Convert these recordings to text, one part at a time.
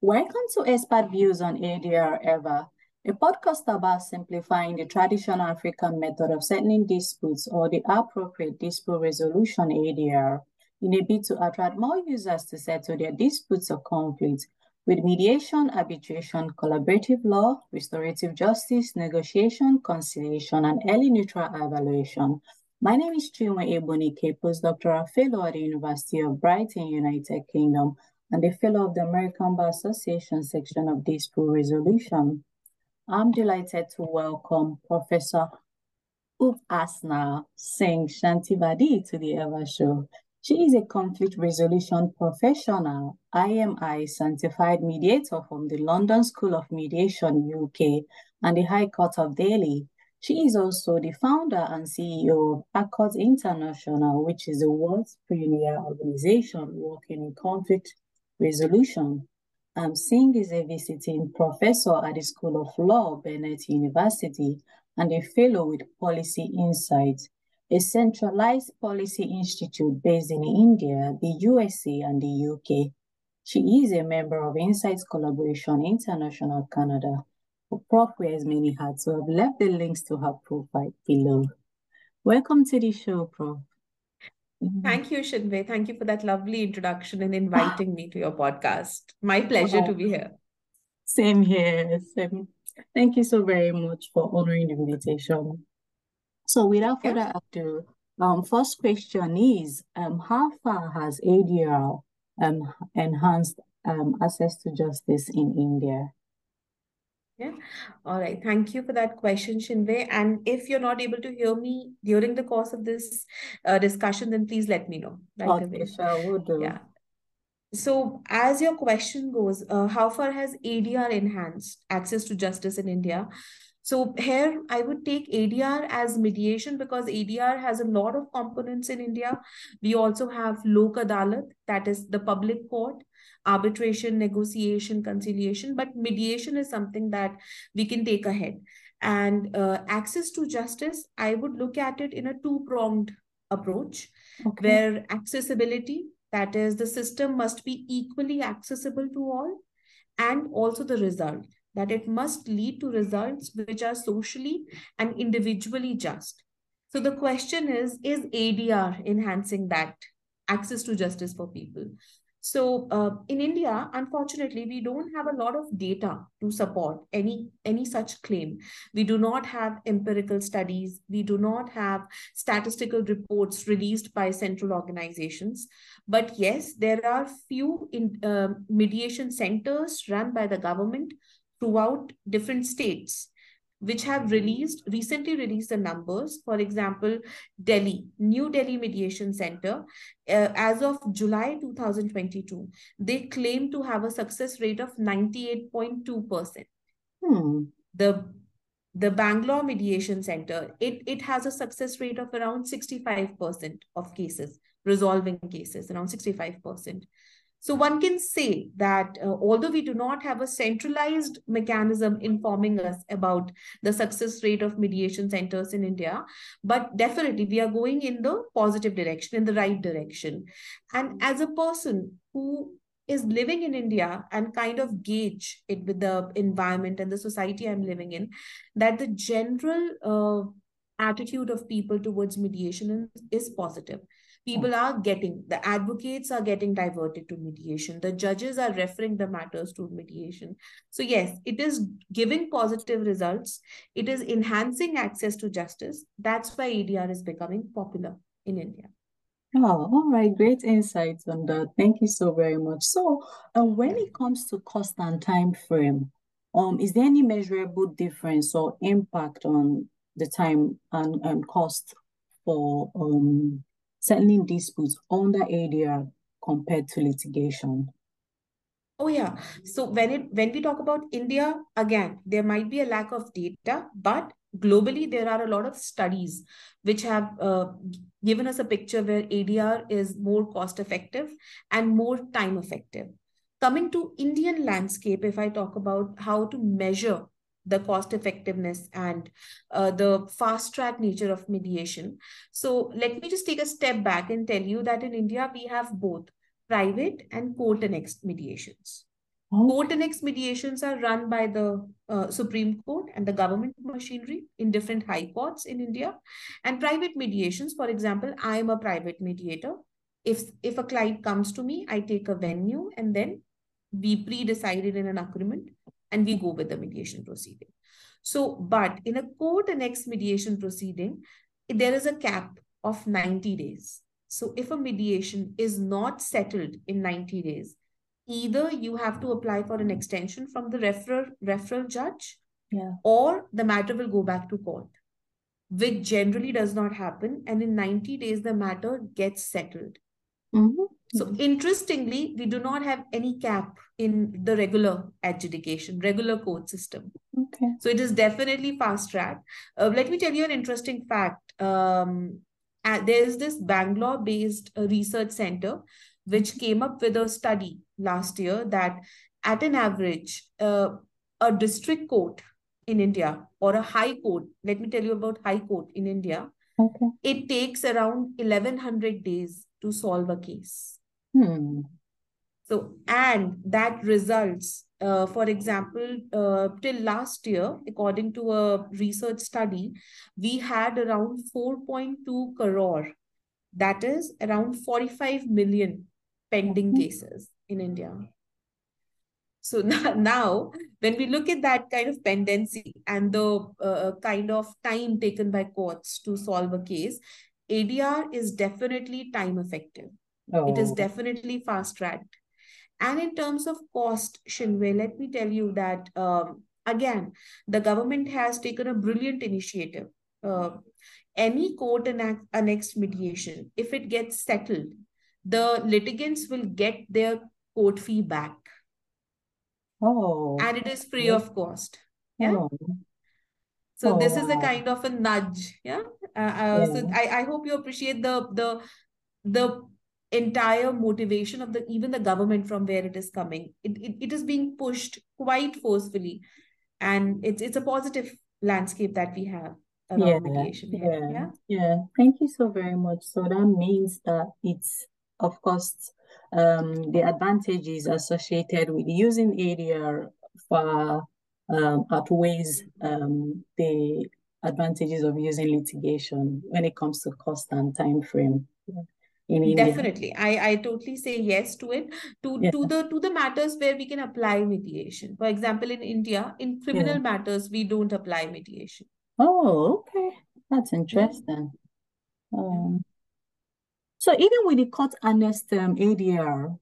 Welcome to Expert Views on ADR EVA, a podcast about simplifying the traditional African method of settling disputes or the appropriate dispute resolution ADR in a bid to attract more users to settle their disputes or conflicts with mediation, arbitration, collaborative law, restorative justice, negotiation, conciliation, and early neutral evaluation. My name is Chinwe Ebonike, postdoctoral fellow at the University of Brighton, United Kingdom, and a fellow of the American Bar Association section of this dispute resolution. I'm delighted to welcome Professor Upasana Singh Chaturvedi to the EVA show. She is a conflict resolution professional, IMI certified mediator from the London School of Mediation, UK, and the High Court of Delhi. She is also the founder and CEO of Accords International, which is the world's premier organization working in conflict resolution. Um, Singh is a visiting professor at the School of Law, Bennett University, and a fellow with Policy Insights, a centralized policy institute based in India, the USA, and the UK. She is a member of Insights Collaboration International Canada. Prof wears many hats, so I've left the links to her profile below. Welcome to the show, Prof. Mm-hmm. Thank you, Chinwe. Thank you for that lovely introduction and inviting me to your podcast. My pleasure to be here. Same here. Same. Thank you so very much for honoring the invitation. So without further ado, um, first question is, um, how far has ADR um, enhanced um, access to justice in India? Yeah. All right. Thank you for that question, Chinwe. And if you're not able to hear me during the course of this uh, discussion, then please let me know. Right okay, away. sure, will do. Yeah. So, as your question goes, uh, how far has ADR enhanced access to justice in India? So here I would take ADR as mediation because ADR has a lot of components in India. We also have Lok Adalat, that is the public court arbitration, negotiation, conciliation, but mediation is something that we can take ahead. And uh, access to justice, I would look at it in a two pronged approach okay. where accessibility, that is, the system must be equally accessible to all, and also the result, that it must lead to results which are socially and individually just. So the question is Is ADR enhancing that access to justice for people? So uh, in India, unfortunately, we don't have a lot of data to support any, any such claim. We do not have empirical studies. We do not have statistical reports released by central organizations. But yes, there are few in, uh, mediation centers run by the government throughout different states which have released recently released the numbers. For example delhi new delhi mediation center uh, as of july 2022 they claim to have a success rate of 98.2% hmm. the the bangalore mediation center it, it has a success rate of around 65% of cases resolving cases around 65% so one can say that uh, although we do not have a centralized mechanism informing us about the success rate of mediation centers in India, but definitely we are going in the positive direction, in the right direction. And as a person who is living in India and kind of gauge it with the environment and the society I'm living in, that the general uh, attitude of people towards mediation is positive people are getting the advocates are getting diverted to mediation. The judges are referring the matters to mediation. So yes it is giving positive results. It is enhancing access to justice. That's why adr is becoming popular in india. Oh, all right. Great insights on that. Thank you so very much. So, uh, when it comes to cost and time frame, um, is there any measurable difference or impact on the time and, and cost for um settling disputes on under ADR compared to litigation? Oh yeah. So when it when we talk about India, again, there might be a lack of data, but globally there are a lot of studies which have uh, given us a picture where ADR is more cost effective and more time effective. Coming to Indian landscape, if I talk about how to measure the cost effectiveness and uh, the fast track nature of mediation. So let me just take a step back and tell you that in India, we have both private and court annexed mediations. Oh. Court annexed mediations are run by the uh, Supreme Court and the government machinery in different high courts in India. And private mediations, for example, I am a private mediator. If, if a client comes to me, I take a venue and then we pre-decided in an agreement and we go with the mediation proceeding. So, but in a court annexed mediation proceeding, there is a cap of 90 days. So if a mediation is not settled in 90 days, either you have to apply for an extension from the referral, referral judge yeah. or the matter will go back to court, which generally does not happen. And in 90 days, the matter gets settled. Mm-hmm. So interestingly, we do not have any cap in the regular adjudication, regular court system. Okay. So it is definitely fast track. Uh, let me tell you an interesting fact. Um, there is this Bangalore based uh, research center which came up with a study last year that at an average, uh, a district court in India or a high court, let me tell you about high court in India, okay. it takes around 1100 days to solve a case. Hmm. So, and that results, uh, for example, uh, till last year, according to a research study, we had around 4.2 crore, that is around 45 million pending mm-hmm. cases in India. So now, when we look at that kind of pendency and the uh, kind of time taken by courts to solve a case, ADR is definitely time effective. Oh. It is oh. definitely fast tracked. And in terms of cost, Chinwe, let me tell you that um, again, the government has taken a brilliant initiative. Uh, any court annexed mediation, if it gets settled, the litigants will get their court fee back. Oh. And it is free of cost. Yeah. Oh. So oh, this is a kind of a nudge. Yeah. Uh, uh, yeah. So I, I hope you appreciate the the the entire motivation of the even the government from where it is coming. It, it, it is being pushed quite forcefully. And it's it's a positive landscape that we have around yeah. Yeah, yeah. Yeah. Thank you so very much. So that means that it's of course, um, the advantages associated with using ADR far um, outweighs um, the advantages of using litigation when it comes to cost and time frame. Definitely, I I totally say yes to it. To yeah. to the to the matters where we can apply mediation. For example, in India, in criminal yeah. matters, we don't apply mediation. Oh, okay, that's interesting. Um, so even with the court annexed um, ADR,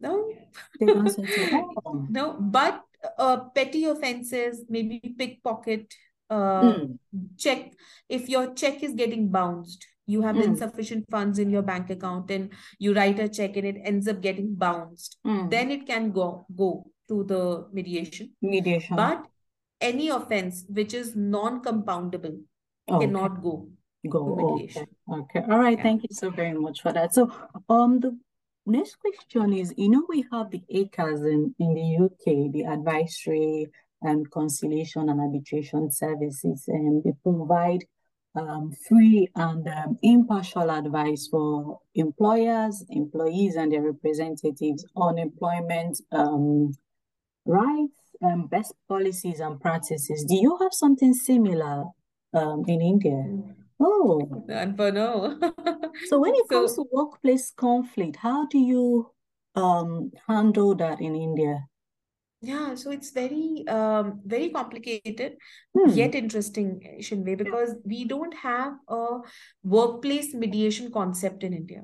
no, they don't. Oh. No, but uh, petty offenses, maybe pickpocket, uh, mm. check. If your check is getting bounced, you have mm. insufficient funds in your bank account, and you write a check and it ends up getting bounced. Mm. Then it can go go to the mediation. Mediation. But any offense which is non-compoundable okay. cannot go go. Okay. okay. All right. Yeah. Thank you so very much for that. So, um, the next question is, you know, we have the ACAS in, in the UK, the advisory and conciliation and arbitration services, and they provide um, free and um, impartial advice for employers, employees, and their representatives on employment um, rights, and best policies and practices. Do you have something similar um, in India? Oh, and for no. so when it comes to workplace conflict, how do you um handle that in India? Yeah, so it's very um very complicated hmm. yet interesting, Chinwe, because we don't have a workplace mediation concept in India.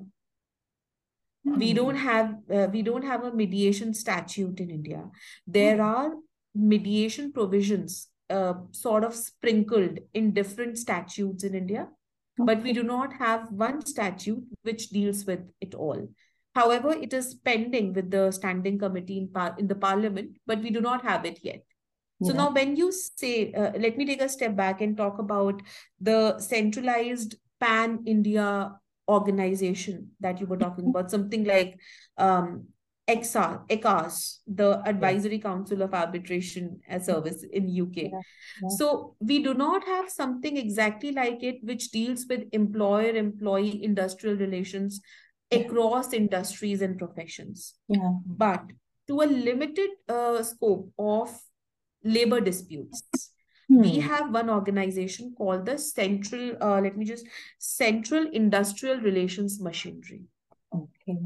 Hmm. We don't have uh, we don't have a mediation statute in India. There hmm. are mediation provisions uh, sort of sprinkled in different statutes in India, okay. but we do not have one statute which deals with it all. However, it is pending with the standing committee in, par- in the parliament, but we do not have it yet. So yeah. now when you say, uh, let me take a step back and talk about the centralized pan-India organization that you were talking mm-hmm. about, something like um, ACAS, the Advisory yeah. Council of Arbitration Service in UK. Yeah. Yeah. So we do not have something exactly like it which deals with employer-employee industrial relations across industries and professions. Yeah. But to a limited uh, scope of labor disputes. Hmm. We have one organization called the Central, uh, let me just, Central Industrial Relations Machinery. Okay.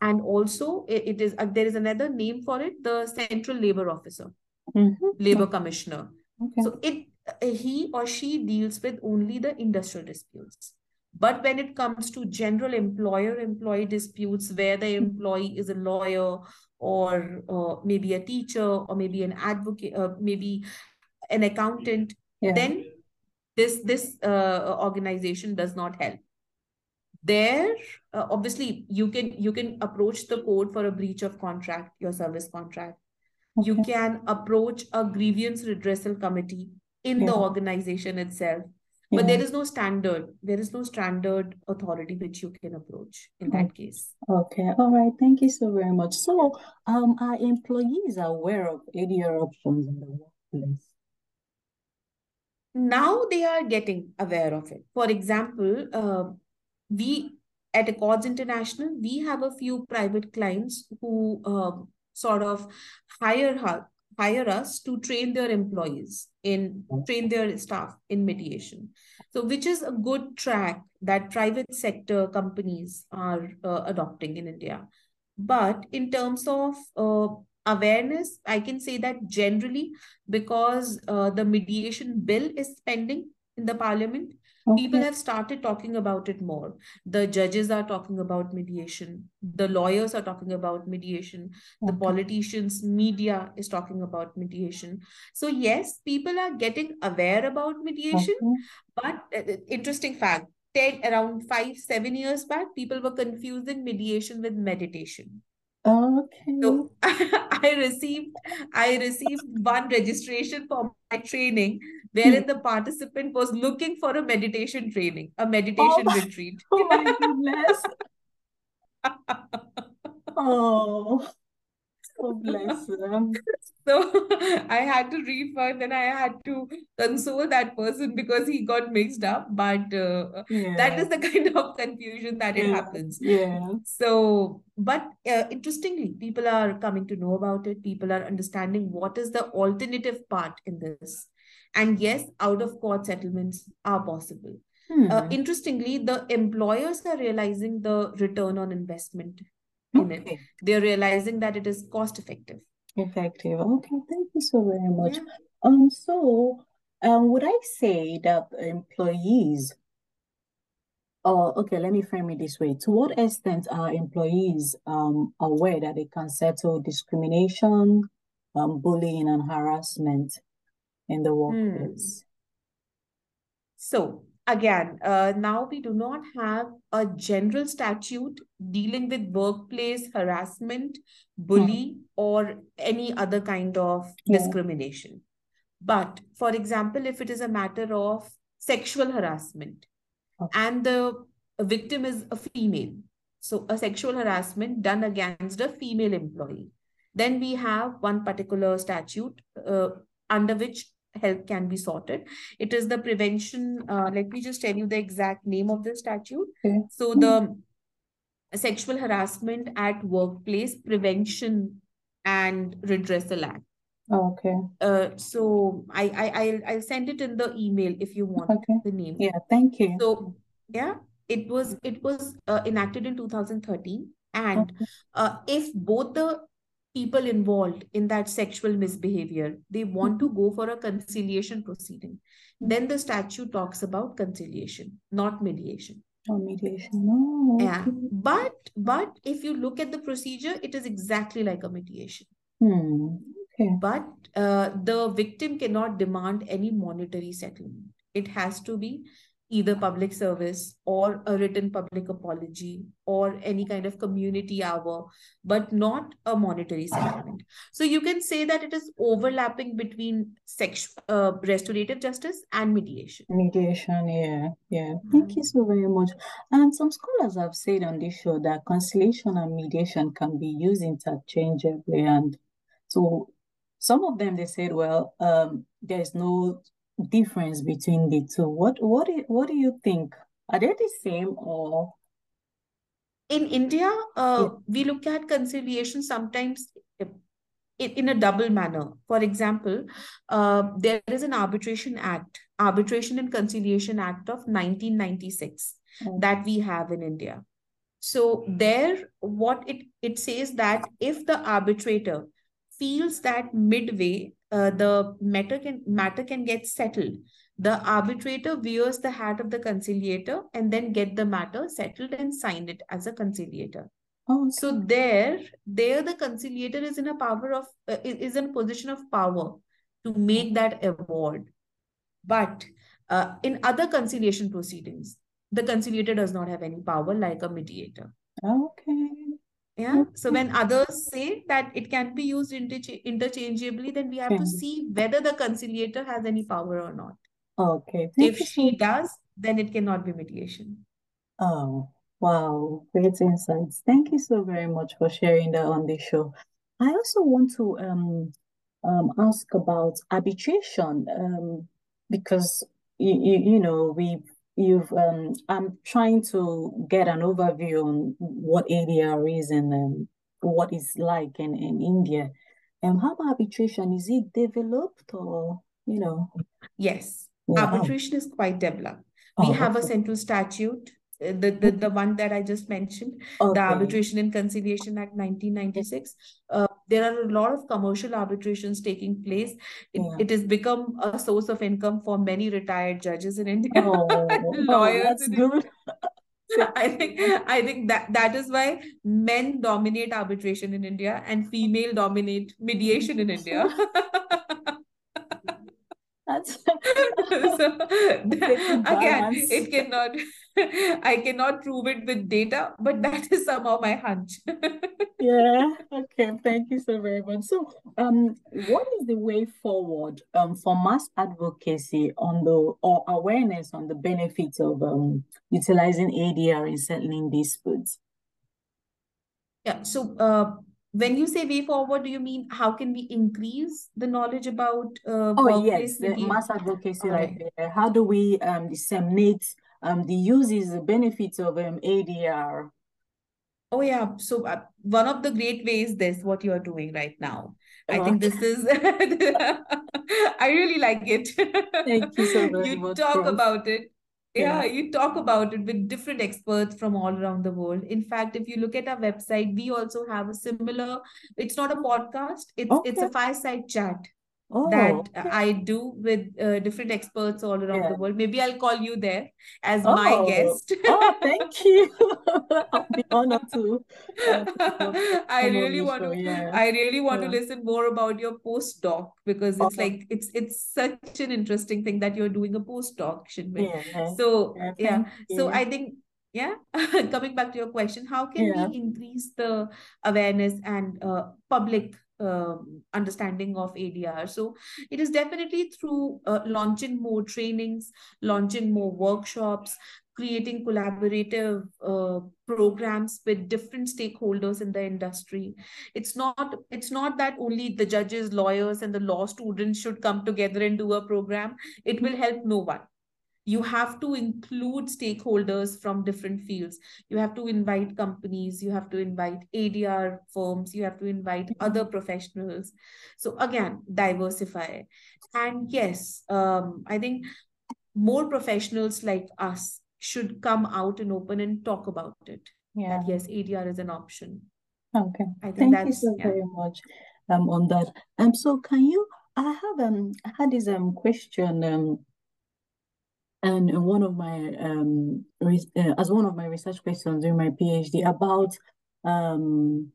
And also, it, it is uh, there is another name for it, the Central Labor Officer, mm-hmm. Labor Commissioner. Okay. So it uh, he or she deals with only the industrial disputes. But when it comes to general employer employee disputes, where the employee is a lawyer or uh, maybe a teacher or maybe an advocate, uh, maybe an accountant, yeah. then this this uh, organization does not help. There, uh, obviously, you can you can approach the court for a breach of contract, your service contract. Okay. You can approach a grievance redressal committee in yeah. the organization itself but there is no standard there is no standard authority which you can approach in that case. Okay. All right. Thank you so very much. So um are employees aware of adr options in the workplace? Now they are getting aware of it. For example uh, we at accords international we have a few private clients who uh, sort of hire hire us to train their employees in train their staff in mediation. So which is a good track that private sector companies are uh, adopting in india. But in terms of uh, awareness i can say that generally because uh, the mediation bill is pending in the parliament Okay. People have started talking about it more. The judges are talking about mediation. The lawyers are talking about mediation. Okay. The politicians, media is talking about mediation. So, yes, people are getting aware about mediation. Okay. But uh, uh interesting fact 10, around five, seven years back, people were confusing mediation with meditation. Okay. So I received I received one registration for my training wherein the participant was looking for a meditation training, a meditation oh, retreat. Oh my goodness. oh. Oh, bless them. So I had to refund and I had to console that person because he got mixed up. But uh, yeah. that is the kind of confusion that it happens. Yeah. So, but uh, interestingly, people are coming to know about it. People are understanding what is the alternative part in this. And yes, out of court settlements are possible. Hmm. Uh, interestingly, the employers are realizing the return on investment in okay. it. They're realizing that it is cost effective. Effective. Okay, thank you so very much. Yeah. Um, so um, would I say that employees Oh, okay, let me frame it this way. To what extent are employees um, aware that they can settle discrimination, um, bullying, and harassment in the workplace? Hmm. So, again, uh, now we do not have a general statute dealing with workplace harassment, bully, hmm. or any other kind of yeah. discrimination. But for example, if it is a matter of sexual harassment okay. and the victim is a female, so a sexual harassment done against a female employee, then we have one particular statute uh, under which help can be sorted. It is the prevention. Uh, let me just tell you the exact name of the statute. Okay. So the Sexual Harassment at Workplace Prevention and Redressal Act. Oh, okay. Uh, so I I I'll, I'll send it in the email if you want okay. the name. Yeah, thank you. So yeah, it was it was uh, enacted in 2013, and okay. uh, if both the people involved in that sexual misbehavior they want to go for a conciliation proceeding then the statute talks about conciliation not mediation oh mediation no okay. yeah but but if you look at the procedure it is exactly like a mediation hmm. okay. but uh, the victim cannot demand any monetary settlement it has to be either public service or a written public apology or any kind of community hour, but not a monetary settlement. So you can say that it is overlapping between sexual uh, restorative justice and mediation. Mediation, yeah, yeah. Thank you so very much. And some scholars have said on this show that conciliation and mediation can be used interchangeably, and so some of them they said, well, um, there's no difference between the two. What what do, what do you think? Are they the same or? In India, uh, yeah. we look at conciliation sometimes in a double manner. For example, uh, there is an Arbitration Act, Arbitration and Conciliation Act of 1996 mm. that we have in India. So there, what it, it says that if the arbitrator feels that midway uh, the matter can matter can get settled, the arbitrator wears the hat of the conciliator and then get the matter settled and sign it as a conciliator. Oh, okay. So there, there the conciliator is in a power of uh, is in a position of power to make that award. But uh, in other conciliation proceedings, the conciliator does not have any power like a mediator. Okay. Yeah. So when others say that it can be used intercha interchangeably, then we have okay. to see whether the conciliator has any power or not. Okay. If she does, then it cannot be mediation. Oh, Wow, great insights. Thank you so very much for sharing that on the show. I also want to um, um, ask about arbitration um, because you, you, you know we you've um, I'm trying to get an overview on what ADR is and um, what it's like in, in India. And um, how about arbitration? Is it developed or you know? Yes, yeah. arbitration is quite developed. We oh, have okay. a central statute the, the, the one that I just mentioned, okay. the Arbitration and Conciliation Act 1996. Uh, there are a lot of commercial arbitrations taking place. It, yeah. it has become a source of income for many retired judges in India, oh, lawyers. Oh, good. I think I think that that is why men dominate arbitration in India and female dominate mediation in India. That's so again, it cannot I cannot prove it with data, but that is somehow my hunch. yeah. Okay. Thank you so very much. So, um, what is the way forward um for mass advocacy on the or awareness on the benefits of um utilizing ADR in settling disputes? Yeah. So, uh when you say way forward, do you mean how can we increase the knowledge about uh, oh yes, the mass advocacy right there. How do we um, disseminate um, the uses, the benefits of um, ADR? Oh yeah, so uh, one of the great ways this what you are doing right now. I think this is I really like it. Thank you so much. You talk about it yeah, you talk about it with different experts from all around the world. In fact, if you look at our website, we also have a similar, it's not a podcast, it's okay. it's a fireside chat oh, that okay. I do with uh, different experts all around yeah. the world. Maybe I'll call you there as oh. my guest. oh, thank you. I'll be honored to. Uh, I really want show, to. Yeah. I really want yeah. to listen more about your postdoc because it's okay. like it's it's such an interesting thing that you're doing a postdoc, Shinmay. Yeah. So yeah. So I think yeah coming back to your question how can yeah. we increase the awareness and uh, public um, understanding of ADR. So it is definitely through uh, launching more trainings, launching more workshops, creating collaborative uh, programs with different stakeholders in the industry. It's not it's not that only the judges lawyers and the law students should come together and do a program. It will help no one you have to include stakeholders from different fields. You have to invite companies you have to invite adr firms you have to invite other professionals. So again diversify. And yes um, i think more professionals like us should come out and open and talk about it. Yeah. That yes adr is an option. Okay. I think thank you so yeah. very much um on that. Um so can you i have um had this um question um and one of my um uh, as one of my research questions during my PhD about um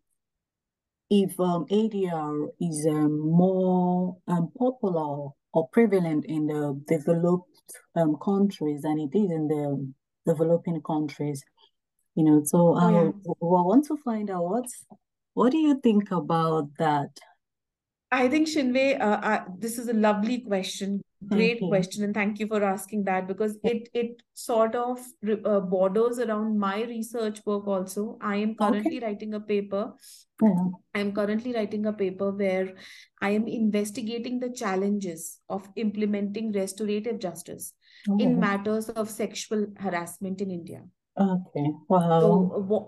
if um, ADR is um, more um, popular or prevalent in the developed um, countries than it is in the developing countries. You know, so I, yeah. I want to find out what's what do you think about that? I think Shinmay, uh, uh, this is a lovely question Great question, and thank you for asking that because it it sort of uh, borders around my research work also. I am currently okay. writing a paper. Yeah. I am currently writing a paper where I am investigating the challenges of implementing restorative justice oh. in matters of sexual harassment in India. Okay. Wow. So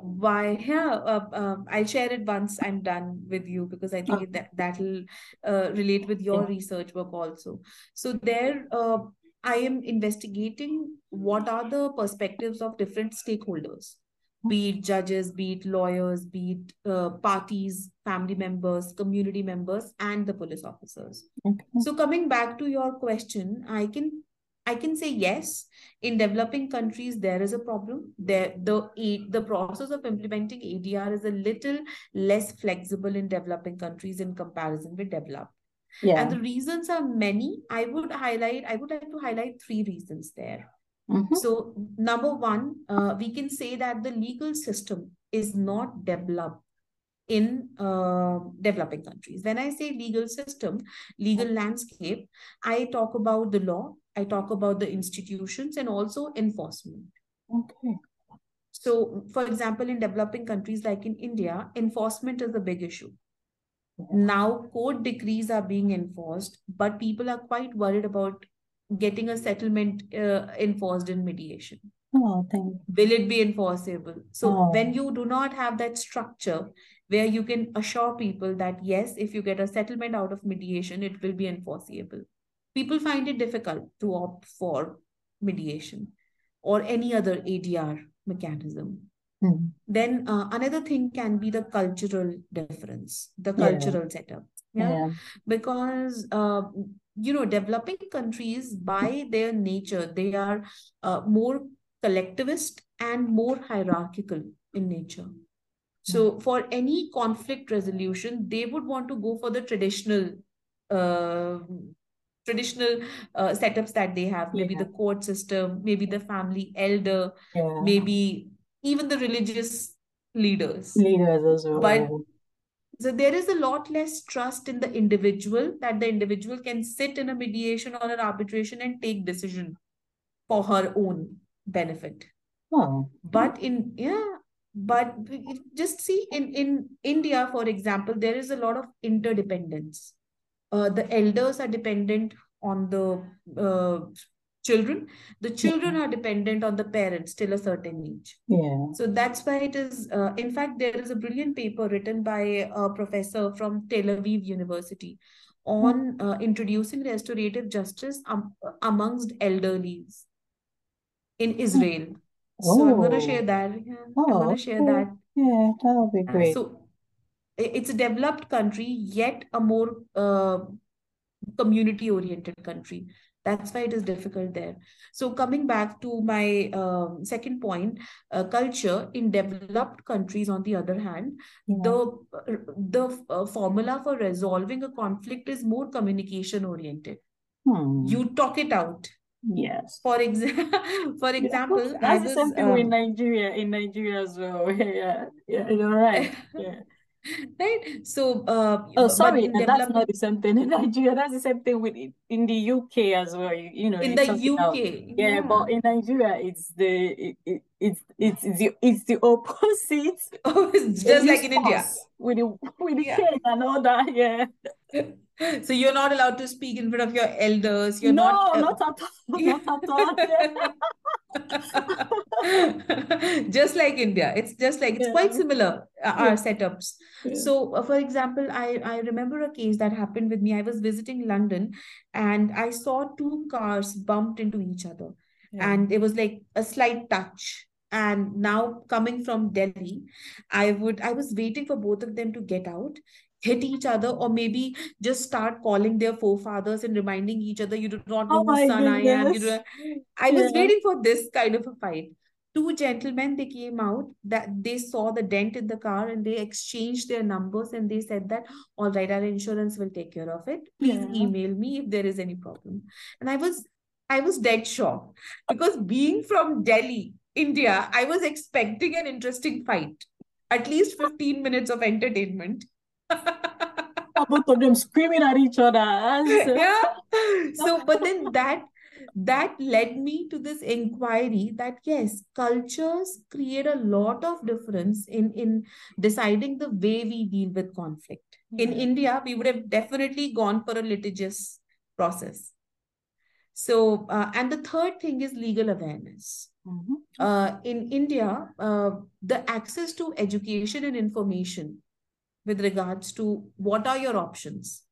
why? Yeah, uh, uh, I'll share it once I'm done with you because I think Okay. that that'll uh, relate with your Yeah. research work also. So there, uh, I am investigating what are the perspectives of different stakeholders, be it judges, be it lawyers, be it uh, parties, family members, community members, and the police officers. Okay. So coming back to your question, I can I can say yes. In developing countries, there is a problem. There, the the process of implementing ADR is a little less flexible in developing countries in comparison with developed. Yeah. And the reasons are many. I would highlight. I would like to highlight three reasons there. Mhm. So number one, uh, we can say that the legal system is not developed in uh, developing countries. When I say legal system, legal landscape, I talk about the law, I talk about the institutions and also enforcement. Okay. So, for example, in developing countries like in India, enforcement is a big issue. Now, court decrees are being enforced, but people are quite worried about getting a settlement uh, enforced in mediation. Oh, thank you. Will it be enforceable? So, Oh. when you do not have that structure where you can assure people that, yes, if you get a settlement out of mediation, it will be enforceable, people find it difficult to opt for mediation or any other ADR mechanism. Mm. Then uh, another thing can be the cultural difference, the Yeah. cultural setup. Yeah. Yeah. Because, uh, you know, developing countries by their nature, they are uh, more collectivist and more hierarchical in nature. So for any conflict resolution, they would want to go for the traditional uh, traditional uh, setups that they have, maybe Yeah. the court system, maybe the family elder, Yeah. maybe even the religious leaders. Leaders as well. But so there is a lot less trust in the individual that the individual can sit in a mediation or an arbitration and take decision for her own benefit. Oh. But in yeah, but just see in in India, for example, there is a lot of interdependence. Uh, the elders are dependent on the uh, children. The children are dependent on the parents till a certain age. Yeah. So that's why it is. Uh, in fact, there is a brilliant paper written by a professor from Tel Aviv University on uh, introducing restorative justice um, amongst elderlies in Israel. oh. So I'm going to Oh. share that. Yeah, I'm Oh, going to share okay. that. Yeah, that would be Uh, great. so it's a developed country, yet a more uh, community-oriented country. That's why it is difficult there. So coming back to my um, second point, uh, culture in developed countries, on the other hand, Yeah. the the uh, formula for resolving a conflict is more communication-oriented. Hmm. You talk it out. Yes. For example, for example, that's, I that's the was same thing with um, Nigeria in Nigeria as well. Yeah, yeah, you're right. Yeah. Right. So, uh, Oh, sorry, and that's not the same thing in Nigeria. That's the same thing with in the UK as well. You, you know, in the. UK, Yeah, yeah. but in Nigeria, it's the it, it, it's it's the it's the opposite. Oh, it's just like in India. with the with the Yeah. cane and all that. Yeah. So you're not allowed to speak in front of your elders. You're No, not. uh, not at all. Not at all. Yeah. just like India. It's just like it's quite similar, uh, Yeah. our setups. Yeah. So, uh, for example, I, I remember a case that happened with me. I was visiting London and I saw two cars bumped into each other. Yeah. And it was like a slight touch. And now coming from Delhi, I would I was waiting for both of them to get out, hit each other, or maybe just start calling their forefathers and reminding each other, you do not know Oh whose son I am. You do goodness. I was Yeah. waiting for this kind of a fight. Two gentlemen, they came out that they saw the dent in the car and they exchanged their numbers and they said that, all right, our insurance will take care of it. Please Yeah. email me if there is any problem. And I was I was dead shocked because being from Delhi, India, I was expecting an interesting fight, at least 15 minutes of entertainment. Both of them screaming at each other. Yeah so but then that that led me to this inquiry that yes cultures create a lot of difference in in deciding the way we deal with conflict in india we would have definitely gone for a litigious process So, uh, and the third thing is legal awareness. Mhm. Uh, in India, uh, the access to education and information with regards to what are your options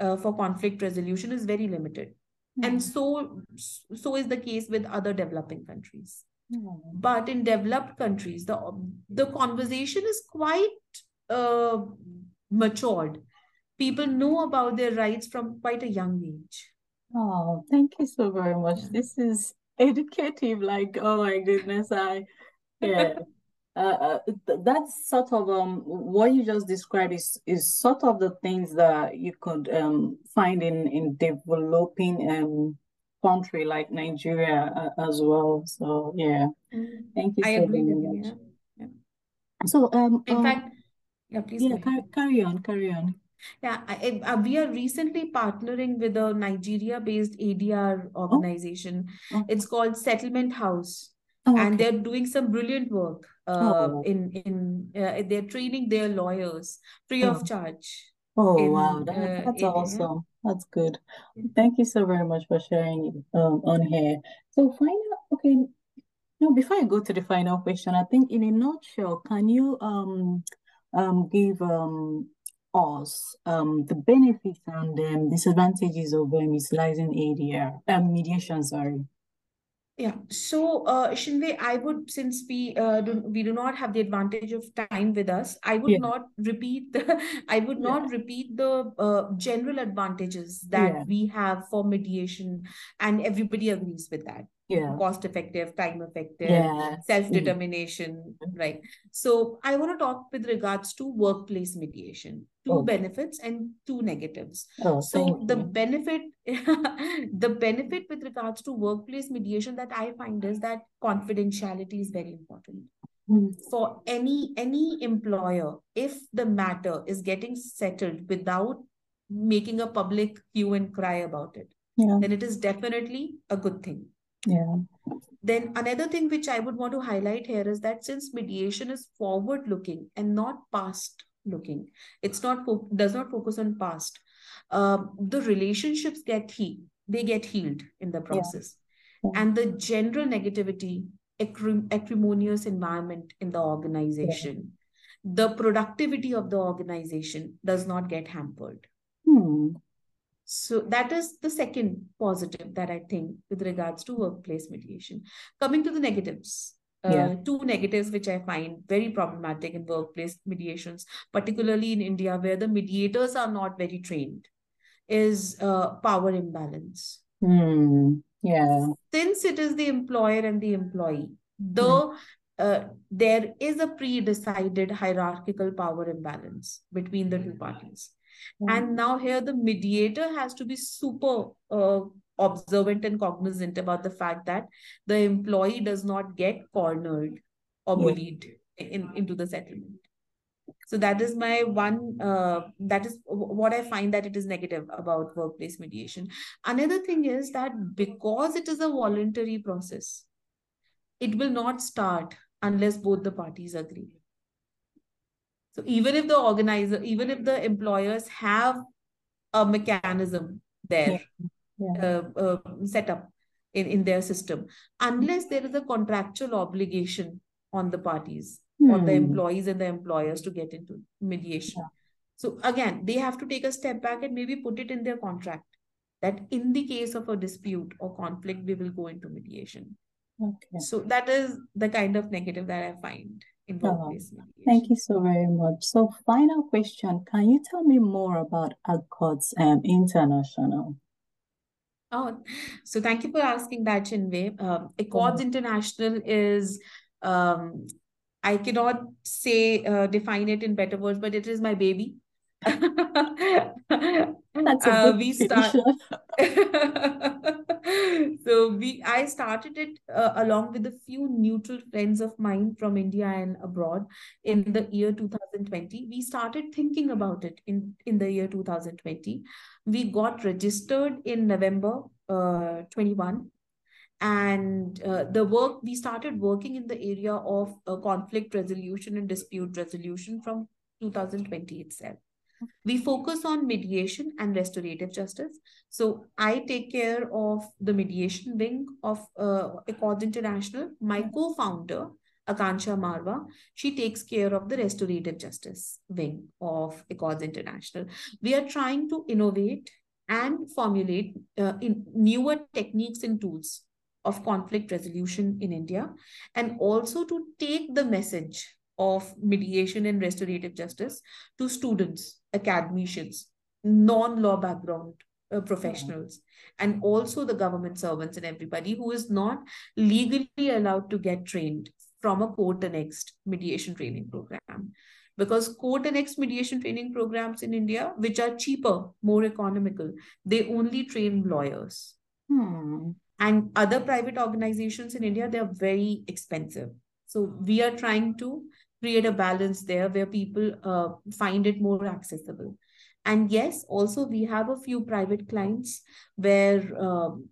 uh, for conflict resolution is very limited. And Mhm. so, so is the case with other developing countries. Mhm. But in developed countries, the the conversation is quite uh, matured. People know about their rights from quite a young age. Oh, thank you so very much. This is educative. Like, oh my goodness, I yeah. Uh, uh, that's sort of um what you just described is is sort of the things that you could um find in in developing um country like Nigeria uh, as well. So yeah, Mm. thank you I so agree with you. Yeah. So um In um fact, yeah, please yeah, car carry on, carry on. Yeah, I, I- uh, we are recently partnering with a Nigeria-based ADR Oh, organization. It's called Settlement House, Oh, and they're doing some brilliant work. Uh, Oh, in in uh, they're training their lawyers free oh, of charge oh wow, that uh, that's ADR. awesome. That's good. Thank you so very much for sharing um on here. So final, okay. No, before I go to the final question, I think in a nutshell, can you um um give um us um the benefits and um, disadvantages of um, utilizing ADR um mediation, sorry. Yeah. So, uh, Chinwe, I would, since we uh, do, we do not have the advantage of time with us, I would Yeah, not repeat the, I would yeah, not repeat the uh, general advantages yeah, that we have for mediation, and everybody agrees with that. Yeah, Cost effective, time effective, yeah, yeah. self-determination, right? So I want to talk with regards to workplace mediation, two Oh, benefits and two negatives. oh, So the benefit, the benefit with regards to workplace mediation that I find is that confidentiality is very important Mm, for any any employer. If the matter is getting settled without making a public hue and cry about it, yeah, then it is definitely a good thing. Yeah, Then another thing which I would want to highlight here is that since mediation is forward looking and not past looking, it's not does not focus on past. Um, the relationships get healed, they get healed in the process, yeah, and the general negativity, acrim- acrimonious environment in the yeah. organization, the productivity of the organization does not get hampered. Hmm. So that is the second positive that I think with regards to workplace mediation. Coming to the negatives, Yeah, uh, two negatives which I find very problematic in workplace mediations, particularly in India, where the mediators are not very trained, is uh, power imbalance. hmm. Yeah, Since it is the employer and the employee, though the uh, there is a pre-decided hierarchical power imbalance between the two parties. Yeah, And now here the mediator has to be super uh, observant and cognizant about the fact that the employee does not get cornered or yeah. bullied in, into the settlement. So that is my one, uh, that is what I find that it is negative about workplace mediation. Another thing is that because it is a voluntary process, it will not start unless both the parties agree. So even if the organizer, even if the employers have a mechanism there yeah, uh, uh, set up in, in their system, unless there is a contractual obligation on the parties, on the Hmm. employees and the employers to get into mediation. Yeah, So again, they have to take a step back and maybe put it in their contract that in the case of a dispute or conflict, we will go into mediation. okay. So that is the kind of negative that I find in Oh, workplace thank you so very much. So, final question, can you tell me more about Accords um, International? Oh, so thank you for asking that, Chinwe. Um, Accords ahead. International is, um, I cannot say, uh, define it in better words, but it is my baby. That's a Uh, good we start. So we, I started it uh, along with a few neutral friends of mine from India and abroad in the year 2020. We started thinking about it in, in the year 2020. We got registered in November uh, 21 and uh, the work we started working in the area of uh, conflict resolution and dispute resolution from 2020 itself We focus on mediation and restorative justice. So I take care of the mediation wing of uh, Accord International. My co-founder, Akansha Marwa, she takes care of the restorative justice wing of Accords International. We are trying to innovate and formulate uh, in newer techniques and tools of conflict resolution in India, and also to take the message of mediation and restorative justice to students, academicians, non-law background uh, professionals, and also the government servants and everybody who is not legally allowed to get trained from a court annexed mediation training program. Because court annexed mediation training programs in India, which are cheaper, more economical, they only train lawyers. Hmm. And other private organizations in India, they're very expensive. So we are trying to create a balance there where people uh, find it more accessible. And yes, also we have a few private clients where um,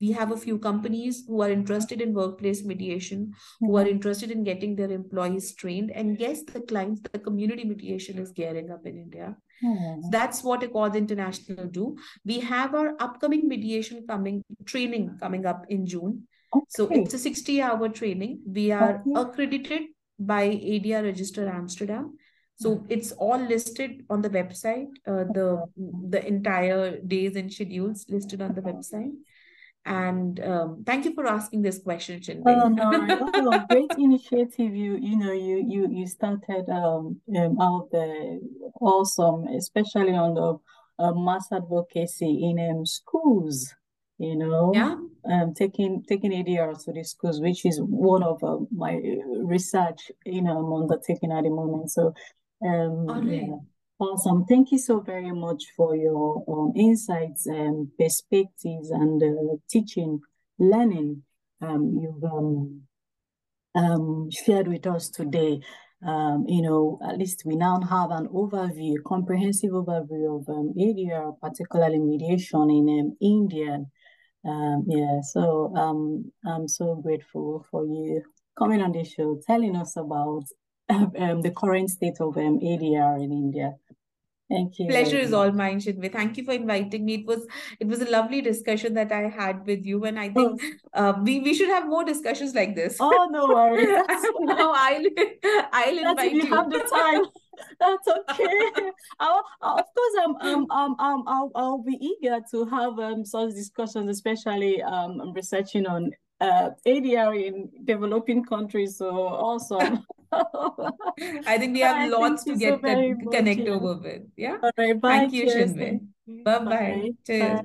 we have a few companies who are interested in workplace mediation, who are interested in getting their employees trained. And yes, the clients, the community mediation is gearing up in India. Hmm. That's what Accord International do. We have our upcoming mediation coming training coming up in June. Okay. So it's a 60 hour training. We are Okay. accredited by ADR Register Amsterdam. So it's all listed on the website, uh, the the entire days and schedules listed on the website. And um, thank you for asking this question, Chinwe. Oh no, oh, great initiative. You you know you you you started um, um out there awesome, especially on the uh, mass advocacy in um, schools. You know, Yeah. um taking taking ADR to the schools, which is one of uh, my research you know I'm undertaking at the moment. So um yeah. Awesome. Thank you so very much for your um, insights and perspectives and uh, teaching, learning um, you've um, um, shared with us today. Um, you know, at least we now have an overview, comprehensive overview of um, ADR, particularly mediation in um, India. Um, yeah, so um, I'm so grateful for you coming on the show, telling us about um, the current state of um, ADR in India. Thank you. Pleasure is all mine, Chinwe. Thank you for inviting me. It was it was a lovely discussion that I had with you, and I think uh, we we should have more discussions like this. Oh, no worries. That's now I'll I'll That's invite if you you. have the time. That's okay. I'll, I'll- of course, I'm, um, um, um, I'll, I'll be eager to have um such discussions, especially um, researching on uh ADR in developing countries. So awesome. I think we have Bye. lots to so get much. connect Yeah. over with. Yeah. All right. Bye. Thank you, Cheers. Chinwe. Thank you. Bye bye. Bye. Cheers. Bye.